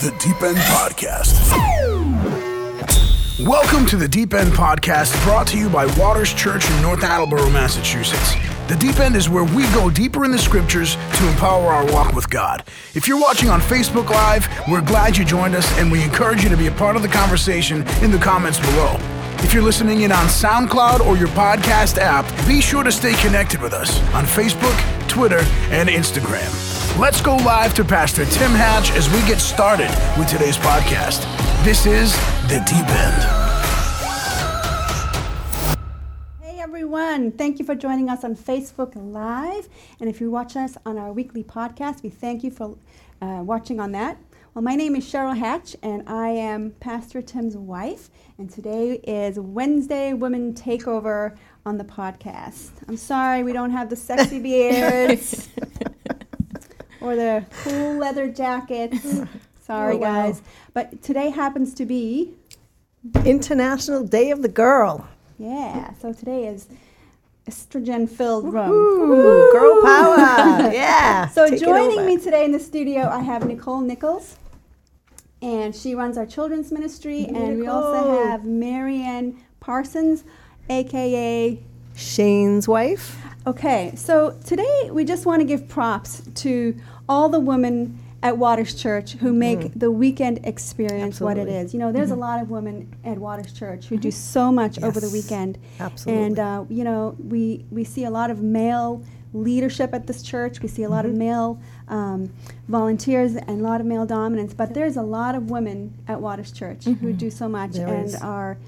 The Deep End Podcast. Welcome to the Deep End Podcast, brought to you by Waters Church in North Attleboro, Massachusetts. The Deep End is where we go deeper in the scriptures to empower our walk with God. If you're watching on Facebook Live, we're glad you joined us and we encourage you to be a part of the conversation in the comments below. If you're listening in on SoundCloud or your podcast app, be sure to stay connected with us on Facebook, Twitter, and Instagram. Let's go live to Pastor Tim Hatch as we get started with today's podcast. This is The Deep End. Hey everyone, thank you for joining us on Facebook Live. And if you watch us on our weekly podcast, we thank you for uh, watching on that. Well, my name is Cheryl Hatch, and I am Pastor Tim's wife. And today is Wednesday Women Takeover on the podcast. I'm sorry we don't have the sexy beards or the cool leather jackets. Sorry, Oh, wow. guys. But today happens to be, International Day of the Girl. yeah, so today is estrogen filled room. Ooh, girl power. yeah. So joining me today in the studio, I have Nicole Nichols, and she runs our children's ministry, and we also have Marianne Parsons, aka. Shane's wife. Okay, so today we just want to give props to all the women at Waters Church who make the weekend experience what it is. Mm-hmm. Absolutely. Mm-hmm. You know, there's a lot of women at Waters Church who do so much over the weekend. absolutely. And uh, you know, we we see a lot of male leadership at this church. We see a lot Mm-hmm. of male um, volunteers and a lot of male dominance. But there's a lot of women at Waters Church who do so much There and is. are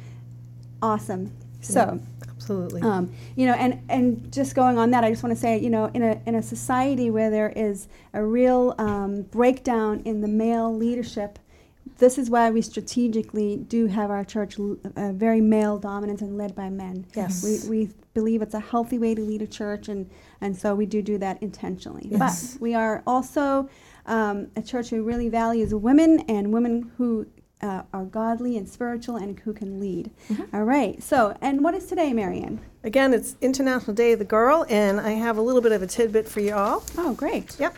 awesome. So. Absolutely. Um, you know, and, and just going on that, I just want to say, you know, in a, in a society where there is a real um, breakdown in the male leadership, this is why we strategically do have our church l- uh, very male dominant and led by men. Yes. We, we believe it's a healthy way to lead a church, and, and so we do do that intentionally. Yes. But we are also um, a church who really values women and women who uh, are godly and spiritual and who can lead. All right. So, and what is today, Marianne? Again, it's International Day of the Girl, and I have a little bit of a tidbit for you all. Oh, great. Yep.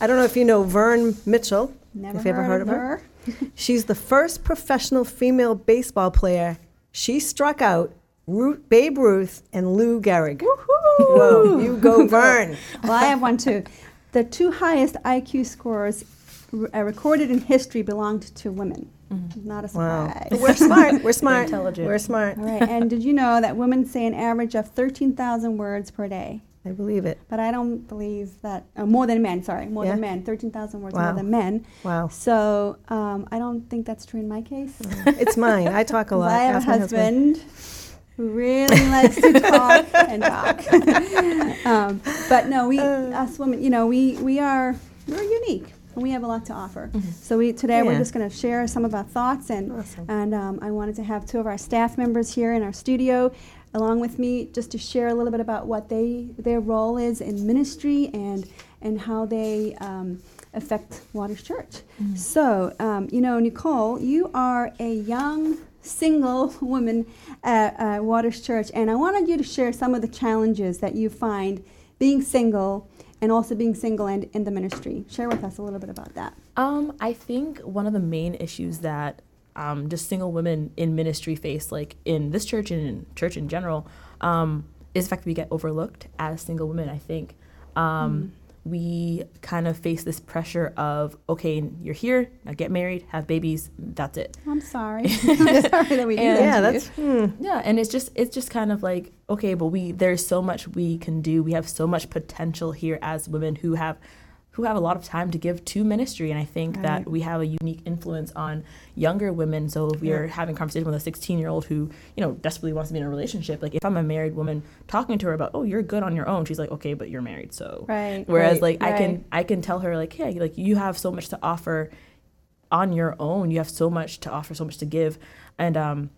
I don't know if you know Virne Mitchell. Never if you ever heard, heard of her. She's the first professional female baseball player. She struck out Ru- Babe Ruth and Lou Gehrig. Whoa, you go, Virne. well, I have one too. The two highest IQ scores r- uh, recorded in history belonged to women. Not a Wow. We're smart. We're smart. We're intelligent. We're smart. All right. And did you know that women say an average of 13,000 words per day? I believe it. But I don't believe that, uh, more than men, sorry, more than men, 13,000 words Wow. more than men. Wow. So um, I don't think that's true in my case. It's mine. I talk a lot. I have a my husband who really likes to talk and talk. um, but no, we us women, you know, we we are we're unique and we have a lot to offer. So we today we're just going to share some of our thoughts and Awesome. and um, I wanted to have two of our staff members here in our studio. Along with me, just to share a little bit about what they their role is in ministry and and how they um, affect Waters Church. So, um, you know, Nicole, you are a young single woman at uh, Waters Church, and I wanted you to share some of the challenges that you find being single and also being single and in the ministry. Share with us a little bit about that. Um, I think one of the main issues that um, just single women in ministry face, like in this church and in church in general, um, is the fact that we get overlooked as single women. I think um, we kind of face this pressure of, okay, you're here, now get married, have babies, that's it. I'm sorry. Sorry that we And- Yeah, that's hmm. Yeah, and it's just it's just kind of like okay, but we there's so much we can do. We have so much potential here as women who have who have a lot of time to give to ministry, and I think Right. that we have a unique influence on younger women. So if we are having a conversation with a 16 year old who you know desperately wants to be in a relationship, like if I'm a married woman talking to her about oh you're good on your own, she's like okay, but you're married, so Right. Whereas Right, like I can I can tell her like hey like you have so much to offer on your own. You have so much to offer, so much to give, and um,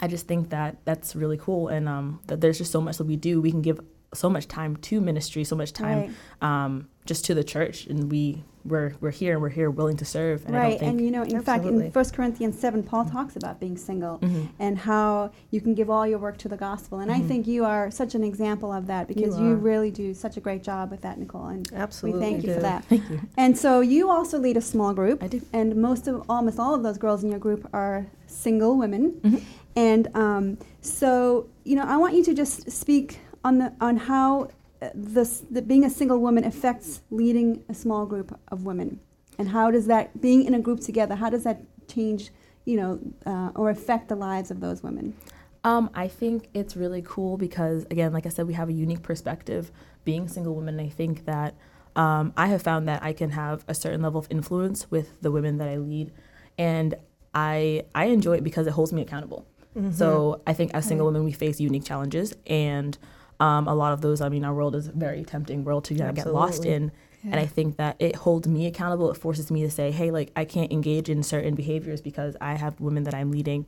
I just think that that's really cool, and um, that there's just so much that we do. We can give so much time to ministry, so much time Right. um, just to the church, and we we're we're here and we're here willing to serve. And I right, don't think and you know, in fact, in 1 Corinthians 7, Paul talks about being single Mhm. and how you can give all your work to the gospel. And I Mhm. think you are such an example of that because you, are. really do such a great job with that, Nicole. And Absolutely. we thank you for that. Thank you. And so you also lead a small group. I do. And most of, almost all of those girls in your group are single women. Mhm. And um, so, you know, I want you to just speak on the on how uh, this, the being a single woman affects leading a small group of women, and how does that being in a group together, how does that change, you know, uh, or affect the lives of those women? Um, I think it's really cool because, again, like I said, we have a unique perspective being single women. I think that um, I have found that I can have a certain level of influence with the women that I lead, and I I enjoy it because it holds me accountable. So I think as single women, we face unique challenges, and um, a lot of those. I mean, our world is a very tempting world to get lost in, and I think that it holds me accountable. It forces me to say, hey, like I can't engage in certain behaviors because I have women that I'm leading,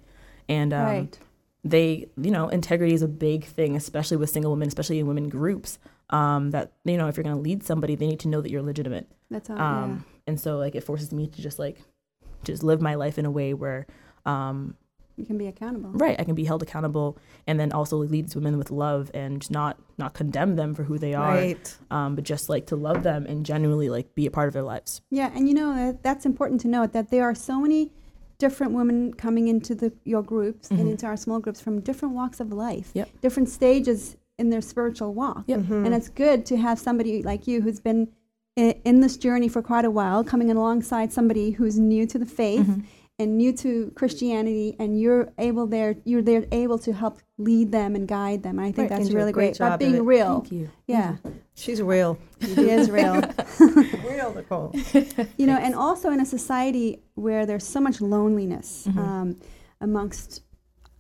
and um, right. they you know integrity is a big thing especially with single women especially in women groups um, that you know if you're going to lead somebody they need to know that you're legitimate That's all. um, and so like it forces me to just like just live my life in a way where um, yeah. You can be accountable. right i can be held accountable and then also lead these women with love and not not condemn them for who they are Right. um, but just like to love them and genuinely like be a part of their lives Yeah, and you know that's important to note that there are so many different women coming into the your groups and Mhm. into our small groups from different walks of life, Yep. different stages in their spiritual walk. Yep. Mhm. And it's good to have somebody like you who's been i- in this journey for quite a while, coming alongside somebody who's new to the faith Mhm. And new to Christianity, and you're able there, you're there able to help lead them and guide them. I think Right, that's really great great. About being real, thank you yeah, She's real. She is real. real, Nicole. you know, and also in a society where there's so much loneliness Mhm. um, amongst,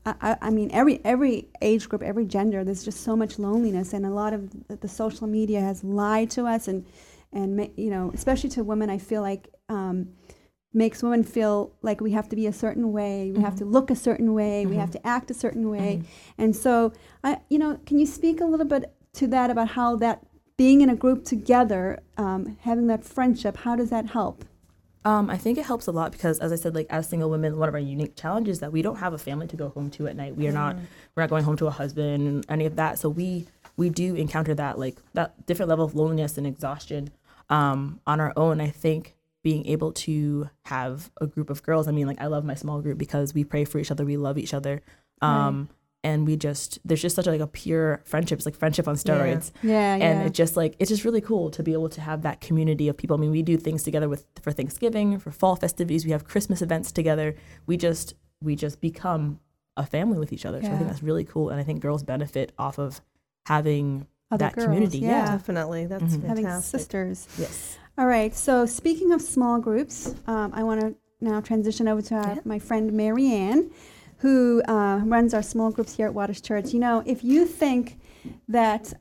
I, I, mean, every every age group, every gender, there's just so much loneliness, and a lot of the, the social media has lied to us, and and you know, especially to women, I feel like. Um, makes women feel like we have to be a certain way we have Mhm. to look a certain way we have Mhm. to act a certain way Mhm. and so i you know can you speak a little bit to that about how that being in a group together um, having that friendship how does that help Um, I think it helps a lot because, as I said, like as single women, one of our unique challenges is that we don't have a family to go home to at night. We are not we're not going home to a husband and any of that. So we we do encounter that like that different level of loneliness and exhaustion um, on our own. I think being able to have a group of girls. I mean, like I love my small group because we pray for each other, we love each other, um, and we just there's just such a, like a pure friendship. It's like friendship on steroids Yeah, and it just like it's just really cool to be able to have that community of people. I mean, we do things together with for Thanksgiving, for fall festivities. We have Christmas events together. We just we just become a family with each other. So I think that's really cool, and I think girls benefit off of having Other that girls, community. yeah. Definitely. That's Mhm. having fantastic. sisters. Yes. All right. So speaking of small groups, um, I want to now transition over to our, Yeah. my friend Marianne, who uh, runs our small groups here at Waters Church. You know, if you think that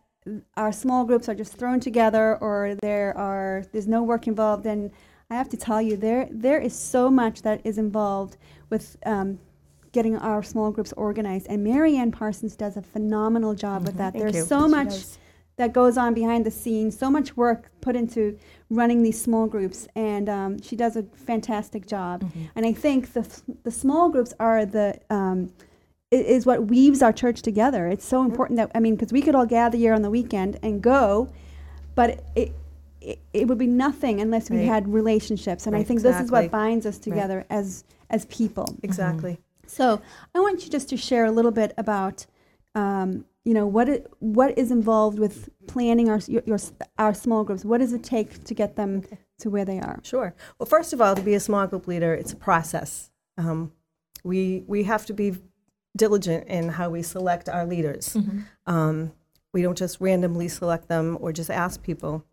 our small groups are just thrown together or there are there's no work involved, then I have to tell you there there is so much that is involved with. Um, Getting our small groups organized, and Marianne Parsons does a phenomenal job with Mhm. that. Thank There's you. so She much does. That goes on behind the scenes, so much work put into running these small groups, and um, she does a fantastic job. Mhm. And I think the f- the small groups are the um, is what weaves our church together. It's so important that I mean, because we could all gather here on the weekend and go, but it. It, it would be nothing unless we had relationships, and I Right, think this is what binds us together as as people. Exactly. So I want you just to share a little bit about, um, you know, what it, what is involved with planning our your, your our small groups. What does it take to get them to where they are? Sure. Well, first of all, to be a small group leader, it's a process. Um, we we have to be diligent in how we select our leaders. Mhm. Um, we don't just randomly select them or just ask people.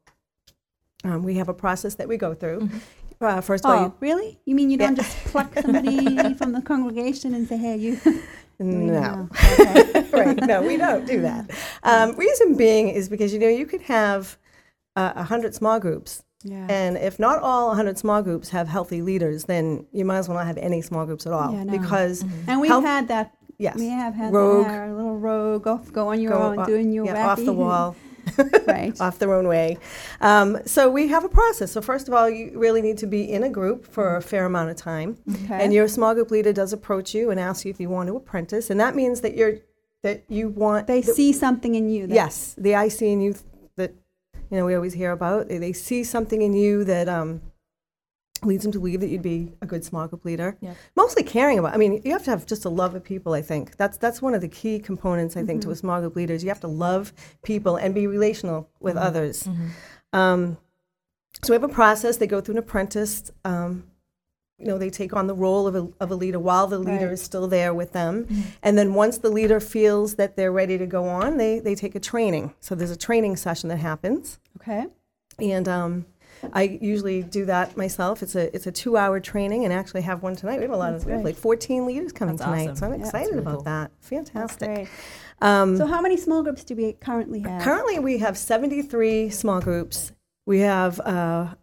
Um, we have a process that we go through. Mhm. Uh, first of all, Oh, really? You mean you don't Yeah. just pluck somebody from the congregation and say, "Hey, you"? no. Okay. right. No, we don't do that. Um, reason being is because you know you could have uh, a hundred small groups, Yeah. and if not all hundred small groups have healthy leaders, then you might as well not have any small groups at all. Yeah, no. Because Mhm. and we've health- had that. yes, We have had Rogue. that, our little rogue off, go on your Go own, o- doing your yeah, wacky. off the wall. Right. off their own way. Um, so we have a process. So first of all, you really need to be in a group for a fair amount of time, Okay. and your small group leader does approach you and ask you if you want to apprentice, and that means that you're that you want they that- see something in you. That, Yes, the I see in you that you know we always hear about. They, they see something in you that um, leads them to believe that you'd be a good small group leader. Yeah. Mostly caring about. I mean, you have to have just a love of people. I think that's that's one of the key components. I think to a small group leader is you have to love people and be relational with others. Um, so we have a process. They go through an apprentice. Um, you know, they take on the role of a, of a leader while the leader Right. is still there with them. And then once the leader feels that they're ready to go on, they, they take a training. So there's a training session that happens. Okay. And um, I usually do that myself. It's a it's a two hour training, and actually have one tonight. We have a lot That's of we have great. like 14 leaders coming That's tonight, awesome. so I'm Yeah, excited really about cool. that. Fantastic. Um, So how many small groups do we currently have? Currently, we have 73 small groups. We have uh,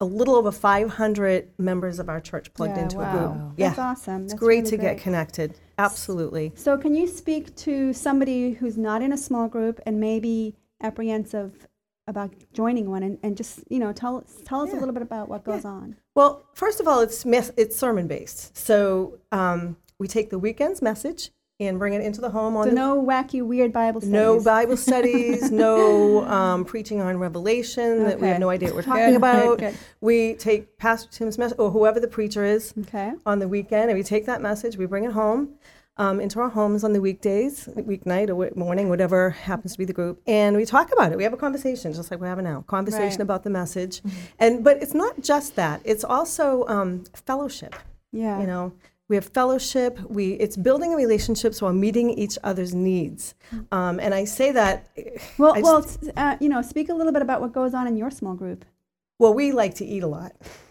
a little over 500 members of our church plugged Yeah, into wow. a group. Yeah, That's awesome. it's That's great really to get connected. Absolutely. So, can you speak to somebody who's not in a small group and maybe apprehensive about joining one, and, and just you know tell tell us a little bit about what goes on? Well, first of all, it's mes- it's sermon based. So um, we take the weekend's message and bring it into the home on So no wacky, weird Bible studies. No Bible studies, no um, preaching on Revelation that we have no idea what we're Good, talking about. good, We take Pastor Tim's message, or whoever the preacher is. Okay. on the weekend, and we take that message, we bring it home um, into our homes on the weekdays, weeknight or morning, whatever happens to be the group, and we talk about it. We have a conversation, just like we're having now, conversation Right. about the message, and but it's not just that; it's also um, fellowship. Yeah. You know, we have fellowship. We it's building relationships while meeting each other's needs, um, and I say that. well, I just- well, uh, you know, speak a little bit about what goes on in your small group. Well, we like to eat a lot.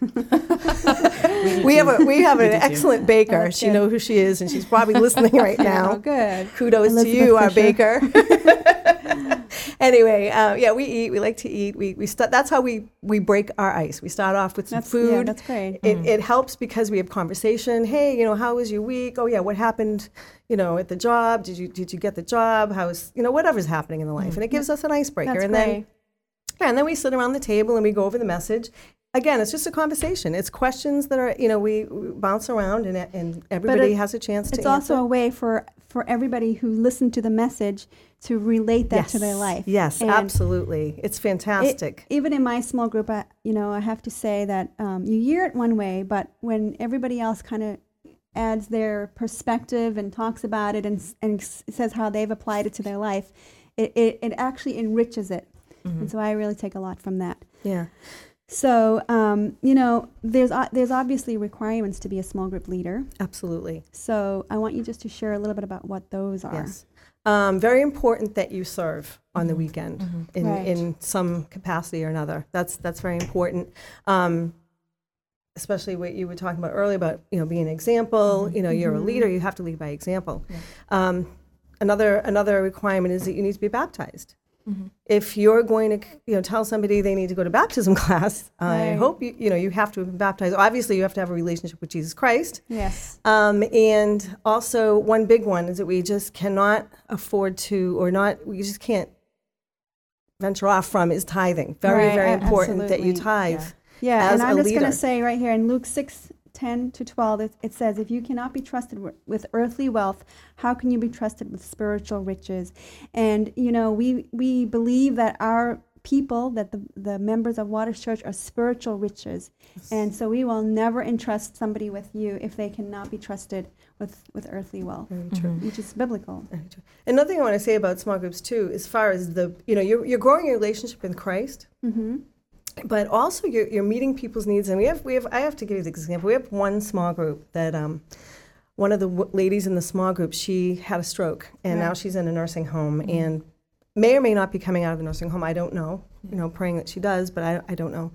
we have a we have an excellent baker. She knows who she is, and she's probably listening right now. Oh, good. Kudos Elizabeth to you, our Fisher. baker. anyway, uh, yeah, we eat. We like to eat. We we start. That's how we we break our ice. We start off with some That's food. Yeah, that's great. it, it helps because we have conversation. Hey, you know, how was your week? Oh yeah, what happened? You know, at the job? Did you did you get the job? How's you know whatever's happening in the life, and it gives us an icebreaker. That's and great. then and then we sit around the table and we go over the message. Again, it's just a conversation. It's questions that are you know we, we bounce around and and everybody it- has a chance to it's answer. also a way for for everybody who listened to the message to relate that to their life. Yes, And absolutely. It's it- fantastic. even in my small group, I, you know, I have to say that um, you hear it one way, but when everybody else kind of adds their perspective and talks about it and and says how they've applied it to their life, it, it, it actually enriches it. And so I really take a lot from that. yeah. So, um, you know, there's o- there's obviously requirements to be a small group leader. Absolutely. So I want you just to share a little bit about what those are. Yes. Um, very important that you serve on the weekend in, Right. in some capacity or another. That's that's very important. Um, especially what you were talking about earlier about you know being an example. You know, you're a leader. You have to lead by example. Um, another another requirement is that you need to be baptized. If you're going to, you know, tell somebody they need to go to baptism class, I hope you, you know, you have to have been baptized. Obviously, you have to have a relationship with Jesus Christ. Yes. Um, and also, one big one is that we just cannot afford to, or not, we just can't venture off from is tithing. Very, Right, very important that you tithe. Yeah, as and I'm a just going to say right here in Luke 6 10 to 12, it, it says, If you cannot be trusted wi- with earthly wealth, how can you be trusted with spiritual riches? And, you know, we, we believe that our people, that the, the members of Waters Church are spiritual riches. And so we will never entrust somebody with you if they cannot be trusted with, with earthly wealth, Very true. which is biblical. Very true. Another thing I want to say about small groups too, as far as the, you know, you're, you're growing your relationship with Christ, hmm but also you're, you're meeting people's needs. And we have, we have, I have to give you the example. We have one small group that, um, one of the w- ladies in the small group, she had a stroke, and now she's in a nursing home, and may or may not be coming out of the nursing home. I don't know. You know, praying that she does, but I, I don't know.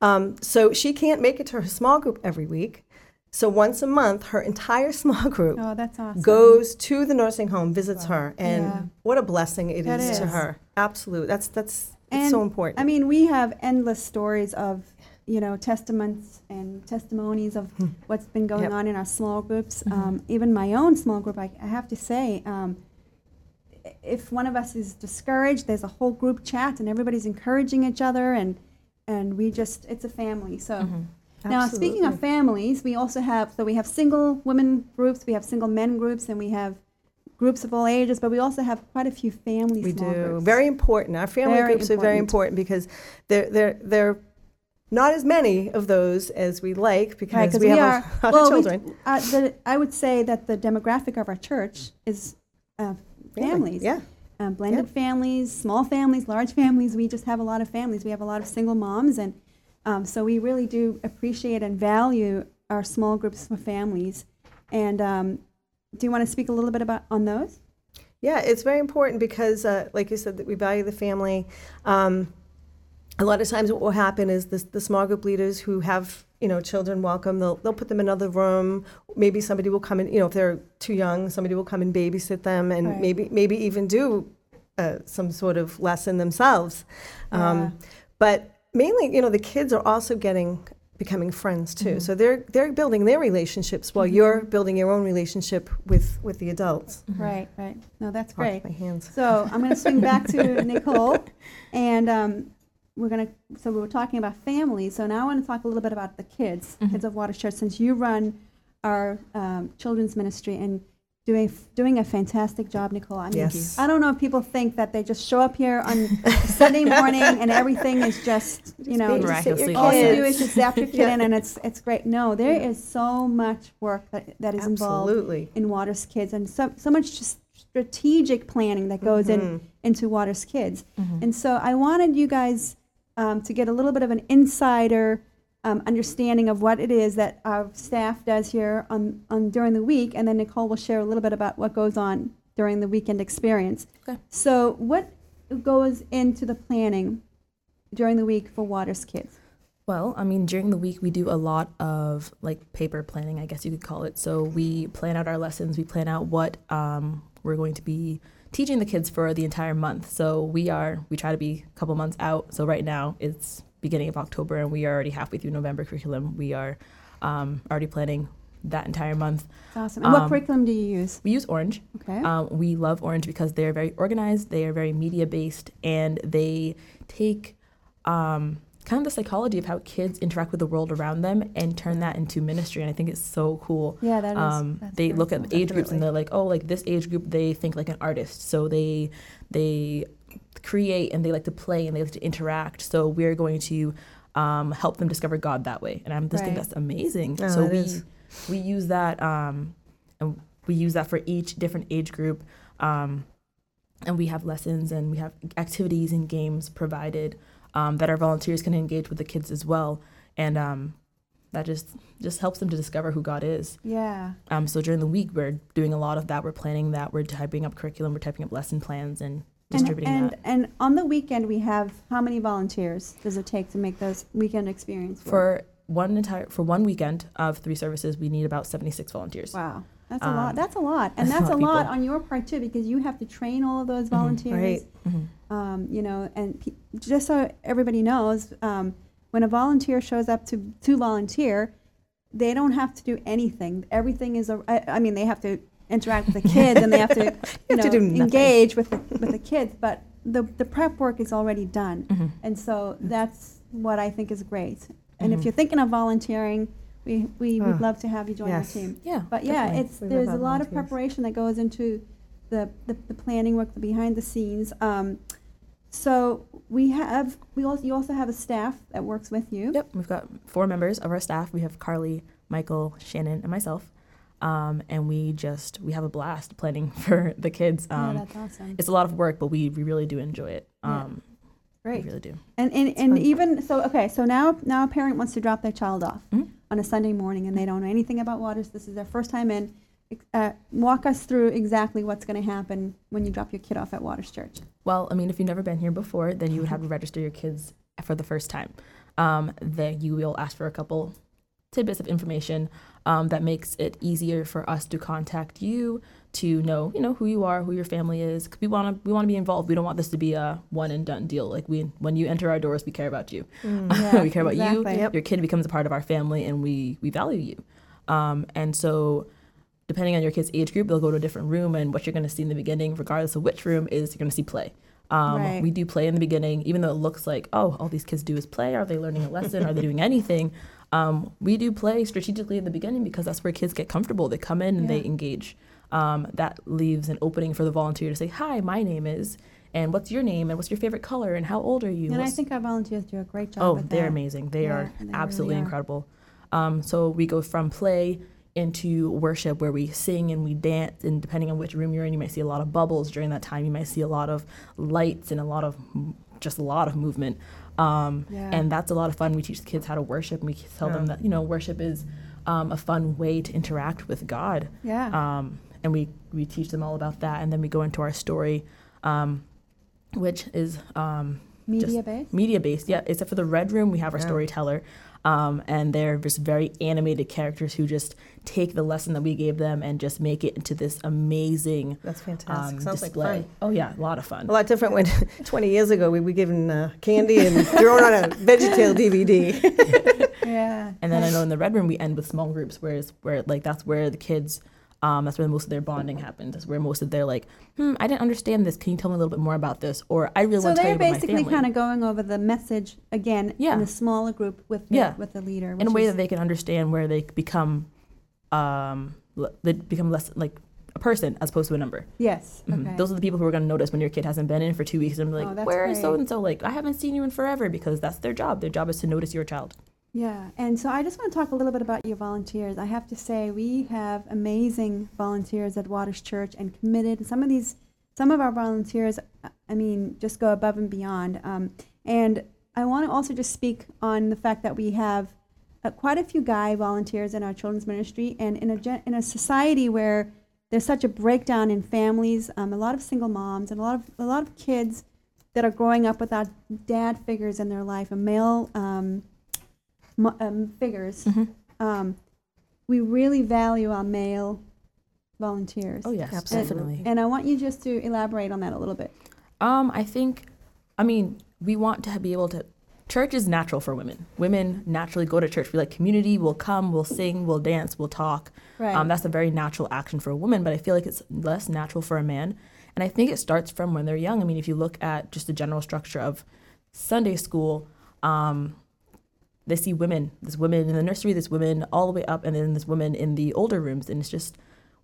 Um, so she can't make it to her small group every week. So once a month, her entire small group Oh, that's awesome. goes to the nursing home, visits her, and Yeah. what a blessing it is, is to her. Absolute. That's that's it's And, so important. I mean, we have endless stories of, you know, testaments and testimonies of what's been going Yep. on in our small groups. Um, even my own small group, I, I have to say, um, if one of us is discouraged, there's a whole group chat and everybody's encouraging each other and and we just it's a family. So now speaking of families, we also have so we have single women groups, we have single men groups, and we have groups of all ages, but we also have quite a few family We do. groups. Very important. Our family Very groups are very important because they're, they're, they're not as many of those as we like because Right, we, we have are- a lot well, of we- children. Uh, the, I would say that the demographic of our church is uh, families. Yeah. um, blended families, small families, large families. We just have a lot of families. We have a lot of single moms, and um, so we really do appreciate and value our small groups of families. And um, do you want to speak a little bit about on those? Yeah, it's very important because, uh, like you said, that we value the family. Um, a lot of times, what will happen is this, the small group leaders who have you know children welcome, they'll they'll put them in another room. Maybe somebody will come in. You know, if they're too young, somebody will come and babysit them, and Right. maybe maybe even do uh, some sort of lesson themselves. Yeah. Um, but mainly, you know, the kids are also getting becoming friends too. Mm-hmm. So they're they're building their relationships while you're building your own relationship with with the adults. Right, right. No, that's Talk with great. My hands. So I'm going to swing back to Nicole, and um, we're going to. So we were talking about family. So now I want to talk a little bit about the kids, Mhm. kids of Waters Church, since you run our um, children's ministry and doing doing a fantastic job, Nicole. I mean, Yes. I don't know if people think that they just show up here on Sunday morning and everything is just you know just Miraculously all you do is just zap your kid Yeah. in and it's it's great. No, there is so much work that, that is involved in Waters Kids and so, so much just strategic planning that goes in Mhm. into Waters Kids. Mhm. And so I wanted you guys um, to get a little bit of an insider um, understanding of what it is that our staff does here on, on during the week, and then Nicole will share a little bit about what goes on during the weekend experience. Okay. So what goes into the planning during the week for Waters Kids? Well, I mean, during the week, we do a lot of like paper planning, I guess you could call it. So we plan out our lessons, we plan out what um, we're going to be teaching the kids for the entire month. So we are, we try to be a couple months out. So right now it's beginning of October and we are already halfway through November curriculum. We are um, already planning that entire month. Awesome. And what Um, curriculum do you use? We use Orange. Okay. Um, we love Orange because they are very organized, they are very media based, and they take um, kind of the psychology of how kids interact with the world around them and turn that into ministry. And I think it's so cool. yeah, that is. Um, that's they look cool. at age groups and they're like, oh, like this age group, they think like an artist. So they they create and they like to play and they like to interact. So we're going to um, help them discover God that way. And I'm just think that's amazing. Oh, so we is. we use that um, and we use that for each different age group. Um, and we have lessons and we have activities and games provided um, that our volunteers can engage with the kids as well. And um, that just just helps them to discover who God is. Yeah. Um, so during the week, we're doing a lot of that. We're planning that. We're typing up curriculum. We're typing up lesson plans and distributing and, that. and, and on the weekend, we have how many volunteers does it take to make those weekend experience work? For one entire for one weekend of three services, we need about seventy six volunteers. Wow, that's a lot. Um, That's a lot, and that's a that's a lot lot on your part too, because you have to train all of those Mhm, volunteers. right. Mhm. Um, you know, and pe- just so everybody knows, um, when a volunteer shows up to to volunteer, they don't have to do anything. Everything is a. I, I mean, they have to interact with the kids, and they have to, you, have know, to do engage with the, with the kids. But the the prep work is already done. Mhm. And so that's what I think is great. And if Mhm. you're thinking of volunteering, we, we would love to have you join yes. our team. Yeah, But yeah, definitely. it's We there's our a lot of preparation that goes into the, the, the planning work, the behind the scenes. Um, so we have we also you also have a staff that works with you. Yep, we've got four members of our staff. We have Carly, Michael, Shannon, and myself, um, and we just we have a blast planning for the kids. yeah, Um, that's awesome. it's a lot of work, but we, we really do enjoy it. Yeah. Um, Great. We really do. And and, It's and fun. even so, okay. So now now a parent wants to drop their child off Mhm. on a Sunday morning, and they don't know anything about waters. This is their first time in. Uh, walk us through exactly what's going to happen when you drop your kid off at Waters Church. Well, I mean, if you've never been here before, then you would have to register your kids for the first time. Um, then you will ask for a couple tidbits of information um, that makes it easier for us to contact you to know, you know, who you are, who your family is. we want to we want to be involved. We don't want this to be a one and done deal. Like we, when you enter our doors, we care about you. Yeah, we care about exactly. you. Yep. Your kid becomes a part of our family, and we we value you. Um, and so depending on your kid's age group, they'll go to a different room, and what you're going to see in the beginning, regardless of which room, is you're going to see play. Um, Right. We do play in the beginning, even though it looks like, oh, all these kids do is play. Are they learning a lesson? Are they doing anything? Um, we do play strategically in the beginning because that's where kids get comfortable. They come in and they engage. Um, that leaves an opening for the volunteer to say, hi, my name is, and what's your name, and what's your favorite color, and how old are you? And I think our volunteers do a great job Oh, they're that. amazing. They Yeah, are they really absolutely are. incredible. Um, so we go from play into worship where we sing and we dance and depending on which room you're in you might see a lot of bubbles during that time you might see a lot of lights and a lot of just a lot of movement um, Yeah. and that's a lot of fun we teach the kids how to worship and we tell them that you know worship is um, a fun way to interact with god Yeah. um, and we we teach them all about that and then we go into our story um, which is um, Media based. media based yeah except for the red room we have our Yeah. storyteller um, and they're just very animated characters who just take the lesson that we gave them and just make it into this amazing That's fantastic. um, Sounds display like fun. oh yeah a lot of fun A lot different when 20 years ago we were given uh, candy and thrown on a VeggieTale DVD. Yeah. and then i know in the red room we end with small groups where it's where like that's where the kids um, that's where most of their bonding happens. That's where most of their like, hmm, I didn't understand this. Can you tell me a little bit more about this? Or I really So want to tell they're you about my basically kind of going over the message again Yeah. in a smaller group with the, Yeah. with the leader. in a way is- that they can understand where they become, um, they become less like a person as opposed to a number. yes. Mhm. Okay. Those are the people who are going to notice when your kid hasn't been in for two weeks and be Oh, like, that's where is great. so and so? Like, I haven't seen you in forever because that's their job. Their job is to notice your child. Yeah, and so I just want to talk a little bit about your volunteers. I have to say we have amazing volunteers at Waters Church and committed. Some of these, some of our volunteers, I mean, just go above and beyond. Um, and I want to also just speak on the fact that we have uh, quite a few guy volunteers in our children's ministry, and in a in a society where there's such a breakdown in families, um, a lot of single moms, and a lot of a lot of kids that are growing up without dad figures in their life, a male. Um, um, figures, um, we really value our male volunteers. Oh yes, Absolutely. definitely. And I want you just to elaborate on that a little bit. Um, I think, I mean, we want to be able to. Church is natural for women. Women naturally go to church. We like community. We'll come. We'll sing. We'll dance. We'll talk. Right. Um, that's a very natural action for a woman, but I feel like it's less natural for a man. And I think it starts from when they're young. I mean, if you look at just the general structure of Sunday school, um, they see women. There's women in the nursery. There's women all the way up, and then there's women in the older rooms. And it's just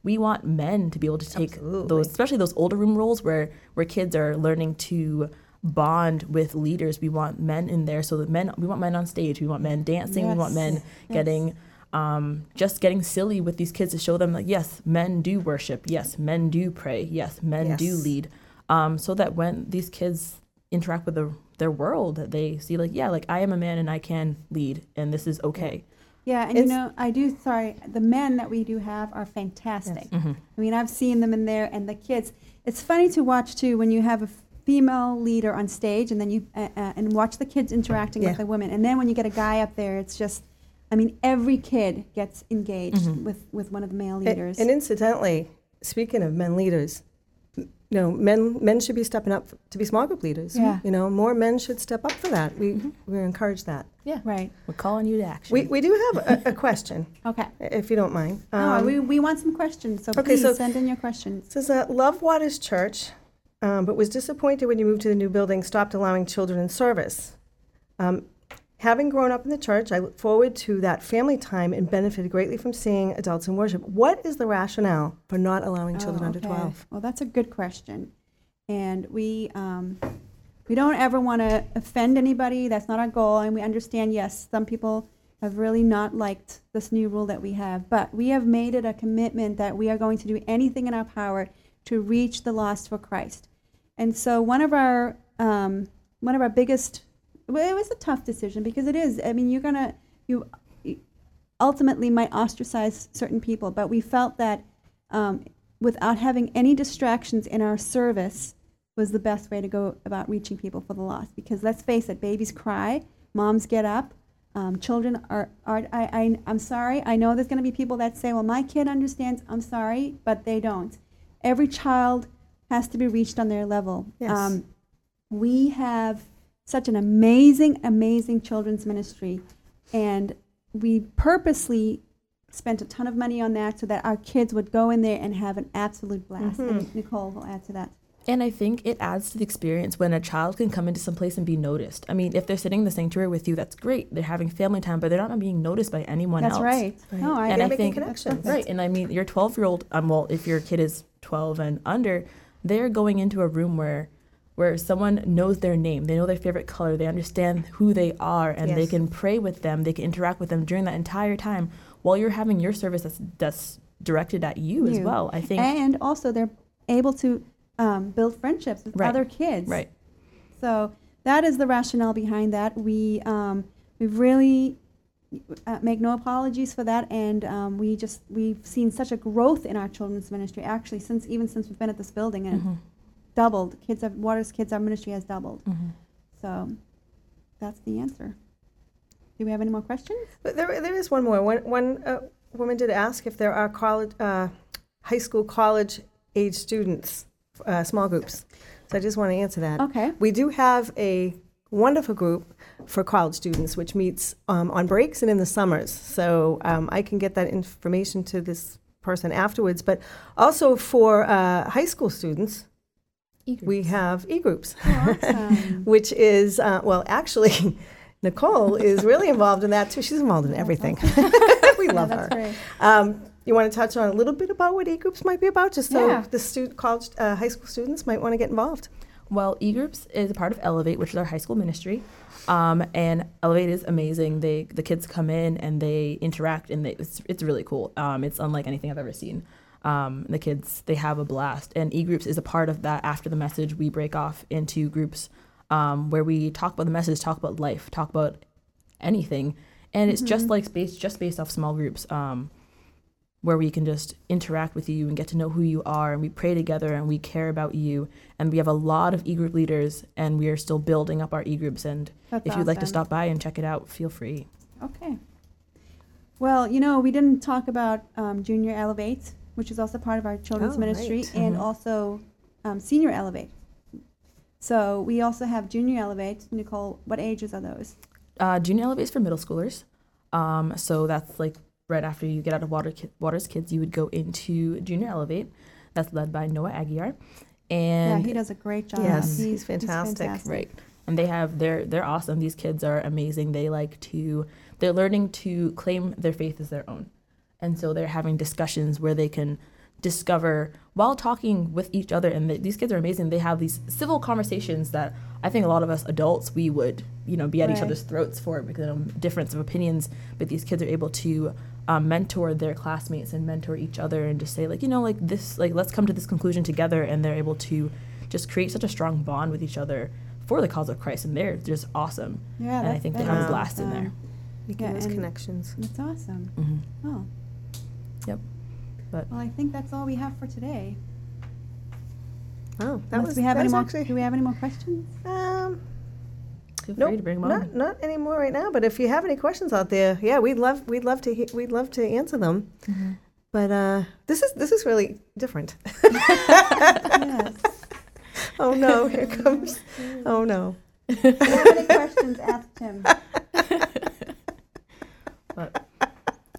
we want men to be able to take Absolutely. those, especially those older room roles where where kids are learning to bond with leaders. We want men in there, so that men. We want men on stage. We want men dancing. We want men Yes. getting um, just getting silly with these kids to show them that yes, men do worship. Yes, men do pray. Yes, men do lead. Um, so that when these kids interact with the, their world, that they see like yeah, like I am a man and I can lead, and this is okay. Yeah, and you know, I do. Sorry, the men that we do have are fantastic. I mean, I've seen them in there, and the kids. It's funny to watch too when you have a female leader on stage, and then you uh, uh, and watch the kids interacting Yeah. with the women, and then when you get a guy up there, it's just. I mean, every kid gets engaged with, with one of the male leaders. And, incidentally, speaking of men leaders, m- you know, men men should be stepping up to be small group leaders. Yeah. You know, more men should step up for that. We we encourage that. Yeah, right. we're calling you to action. We we do have a, a question, Okay. if you don't mind. no, Um, we, we want some questions, so okay, please so- send in your questions. It says that Love Waters Church, um, but was disappointed when you moved to the new building, stopped allowing children in service. Um, having grown up in the church, I look forward to that family time and benefited greatly from seeing adults in worship. What is the rationale for not allowing children Oh, under 12? Well, that's a good question. And we, um, we don't ever want to offend anybody. That's not our goal. And we understand, yes, some people have really not liked this new rule that we have. But we have made it a commitment that we are going to do anything in our power to reach the lost for Christ. And so one of our, um, one of our biggest, well, it was a tough decision because it is. I mean, you're going to, you ultimately might ostracize certain people, but we felt that um, without having any distractions in our service was the best way to go about reaching people for the lost. Because let's face it, babies cry, moms get up, um, children are, are I, I, I'm sorry, I know there's going to be people that say, well, my kid understands, I'm sorry, but they don't. Every child has to be reached on their level. Yes. we have such an amazing, amazing children's ministry, and we purposely spent a ton of money on that so that our kids would go in there and have an absolute blast. And Nicole will add to that. And I think it adds to the experience when a child can come into some place and be noticed. I mean, if they're sitting in the sanctuary with you, that's great. They're having family time, but they're not being noticed by anyone That's else. right. No, I And I making think connections. right. And I mean, your 12 year old, um, well, if your kid is 12 and under, they're going into a room where where someone knows their name, they know their favorite color, they understand who they are, and they can pray with them, they can interact with them during that entire time while you're having your service that's that's directed at you, as well. I think and also they're able to um, build friendships with Right. other kids. right. So that is the rationale behind that. We um, we really uh, make no apologies for that, and um, we just we've seen such a growth in our children's ministry. Actually, since even since we've been at this building, and Mhm. It's doubled. Kids have Waters Kids, our ministry has doubled. Mhm. So that's the answer. Do we have any more questions? But there, there is one more. One, one uh, woman did ask if there are college, uh, high school, college age students, uh, small groups. So I just want to answer that. Okay. We do have a wonderful group for college students, which meets um, on breaks and in the summers. So um, I can get that information to this person afterwards. But also for uh, high school students, we have e-groups, Awesome. which is, uh, well, actually, Nicole is really involved in that too. She's involved in everything. we Yeah, love her. that's great. Um, you want to touch on a little bit about what e-groups might be about, just so Yeah. the student, college, uh, high school students might want to get involved. Well, e-groups is a part of Elevate, which is our high school ministry. Um, and Elevate is amazing. They the kids come in and they interact, and they, it's it's really cool. Um, it's unlike anything I've ever seen. Um, the kids they have a blast, and eGroups is a part of that. After the message, we break off into groups um, where we talk about the message, talk about life, talk about anything, and it's just like space, just based off small groups. Um, where we can just interact with you and get to know who you are. And we pray together and we care about you. And we have a lot of e-group leaders and we are still building up our e-groups. And That's if you'd like to stop by and check it out feel free. Okay. Well, you know, we didn't talk about um, Junior Elevate, which is also part of our children's Oh, ministry, right. and Mhm. also um, Senior Elevate. So we also have Junior Elevate. Nicole, what ages are those? uh, junior elevate is for middle schoolers um, so that's like right after you get out of Water Ki- waters kids you would go into junior elevate that's led by noah aguiar and yeah, he does a great job. Yes, he's fantastic. fantastic. Right. And they have they're they're awesome. These kids are amazing. They like to they're learning to claim their faith as their own. And so they're having discussions where they can discover while talking with each other and th these kids are amazing. They have these civil conversations that I think a lot of us adults we would, you know, be at each other's throats for because of difference of opinions, but these kids are able to um, mentor their classmates and mentor each other and just say like, you know, like this like let's come to this conclusion together and they're able to just create such a strong bond with each other for the cause of Christ, and they're just awesome. Yeah, and I think they have a blast in awesome. there. Making Yeah, those and- connections. That's awesome. hmm Oh. Yep. But Well, I think that's all we have for today. Oh, that Unless was, we have that any was more, actually. do we have any more questions? Um, feel nope, free to bring them not on. not anymore right now. But if you have any questions out there, yeah, we'd love we'd love to he- we'd love to answer them. Mhm. But uh, this is this is really different. yes. oh no, here comes. Oh no. If you have any questions, ask Tim. But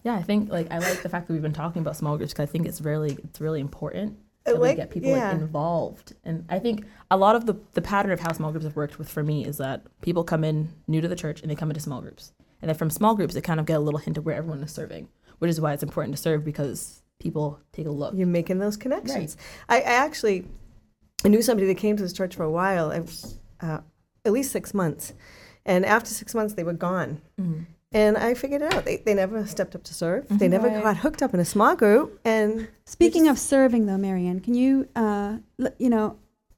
yeah, I think like I like the fact that we've been talking about small groups because I think it's really it's really important we like- get people yeah. like, involved. And I think a lot of the the pattern of how small groups have worked with for me is that people come in new to the church and they come into small groups, and then from small groups they kind of get a little hint of where everyone is serving, which is why it's important to serve because people take a look. You're making those connections. I, I actually I knew somebody that came to this church for a while, uh, at least six months. And after six months, they were gone. Mhm. And I figured it out. They, they never stepped up to serve. They never Right. got hooked up in a small group. And Speaking of serving, though, Marianne, can you, uh, l- you know,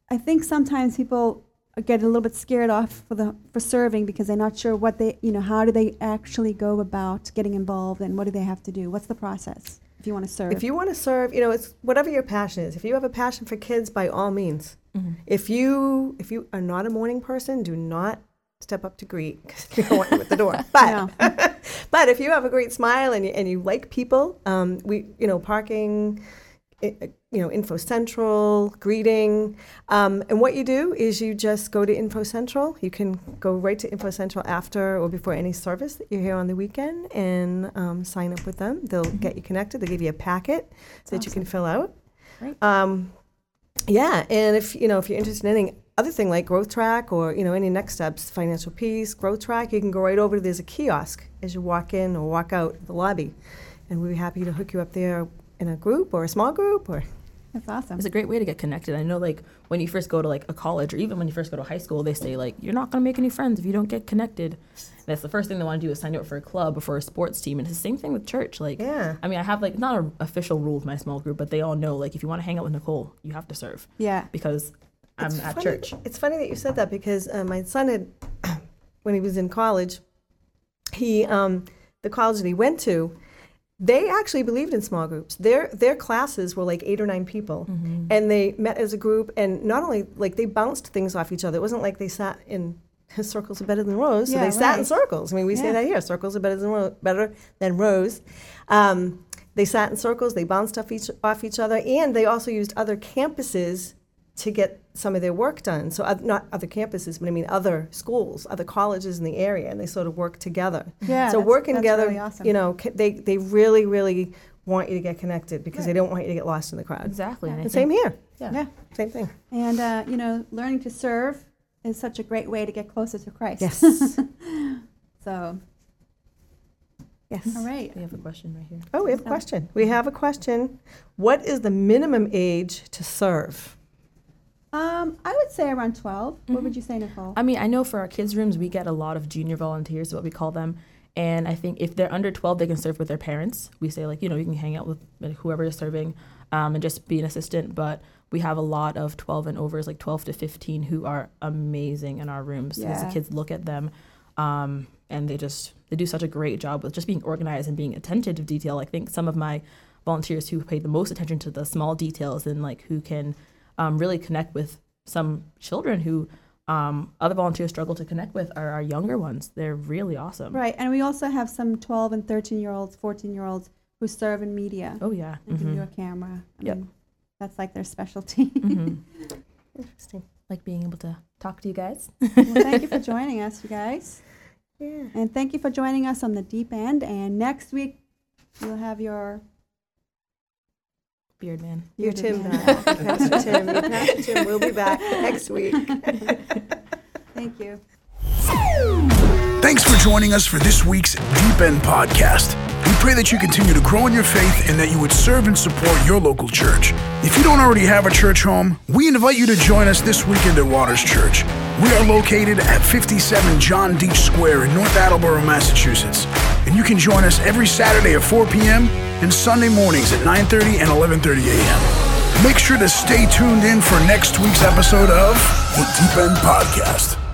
I think sometimes people get a little bit scared off for the for serving because they're not sure what they, you know, how do they actually go about getting involved and what do they have to do? What's the process if you want to serve? if you want to serve, you know, it's whatever your passion is. If you have a passion for kids, by all means. Mhm. If you if you are not a morning person, do not step up to greet because you don't want them at the door. But No. but if you have a great smile and you, and you like people, um, we you know parking you know, Info Central, greeting. Um, and what you do is you just go to Info Central. You can go right to Info Central after or before any service that you're here on the weekend and um, sign up with them. They'll get you connected. They'll give you a packet that you can fill out. Great. Um, yeah, and if you know if you're interested in any other thing like growth track or you know any next steps, financial peace, growth track, you can go right over. There's a kiosk as you walk in or walk out the lobby, and we'd be happy to hook you up there in a group or a small group or That's awesome. It's a great way to get connected. I know, like, when you first go to like a college or even when you first go to high school, they say like you're not gonna make any friends if you don't get connected. And that's the first thing they want to do is sign you up for a club or for a sports team. And it's the same thing with church. Like, Yeah. I mean, I have like not an official rule with my small group, but they all know like if you want to hang out with Nicole, you have to serve Yeah. because I'm It's at funny- church. It's funny that you said that because uh, my son had, when he was in college, he um, the college that he went to, they actually believed in small groups. Their their classes were like eight or nine people, Mm-hmm. and they met as a group. And not only like they bounced things off each other. It wasn't like they sat in circles are better than rows. So Yeah, they sat in circles. I mean, we say that here: circles are better than ro- better than rows. Um, they sat in circles. They bounced off each off each other, and they also used other campuses to get some of their work done. So oth- not other campuses, but I mean other schools, other colleges in the area, and they sort of work together. Yeah. so working together, really awesome. you know, ca- they they really really want you to get connected because they don't want you to get lost in the crowd. Exactly. And I And same here, yeah. Yeah. same thing. And uh, you know, learning to serve is such a great way to get closer to Christ. Yes, So, yes. all right. We have a question right here. Oh, we have a question. We have a question. What is the minimum age to serve? Um, I would say around 12. What Mm-hmm. would you say, Nicole? I mean, I know for our kids' rooms, we get a lot of junior volunteers, is what we call them. And I think if they're under 12, they can serve with their parents. We say, like, you know, you can hang out with whoever is serving um, and just be an assistant. But we have a lot of 12 and overs, like 12 to 15, who are amazing in our rooms because Yeah. the kids look at them um, and they just, they do such a great job with just being organized and being attentive to detail. I think some of my volunteers who pay the most attention to the small details and like who can um, really connect with some children who um, other volunteers struggle to connect with are our younger ones. They're really awesome. Right. And we also have some 12 and 13 year olds, 14 year olds who serve in media Oh yeah. and can do Mhm. a camera. I Yep. mean, that's like their specialty. Mhm. Interesting. Like being able to talk to you guys. well, thank you for joining us, you guys. Yeah. And thank you for joining us on the deep end. And next week, you'll have your. Beard man. Your bearded Tim man back. back. Pastor Tim. Your Pastor Tim We'll be back next week. Thank you. Thanks for joining us for this week's Deep End Podcast. We pray that you continue to grow in your faith and that you would serve and support your local church. If you don't already have a church home, we invite you to join us this weekend at Waters Church. We are located at 57 John Dietsch Square in North Attleboro, Massachusetts. And you can join us every Saturday at 4 p.m. and Sunday mornings at 9:30 and 11:30 a.m. Make sure to stay tuned in for next week's episode of the Deep End Podcast.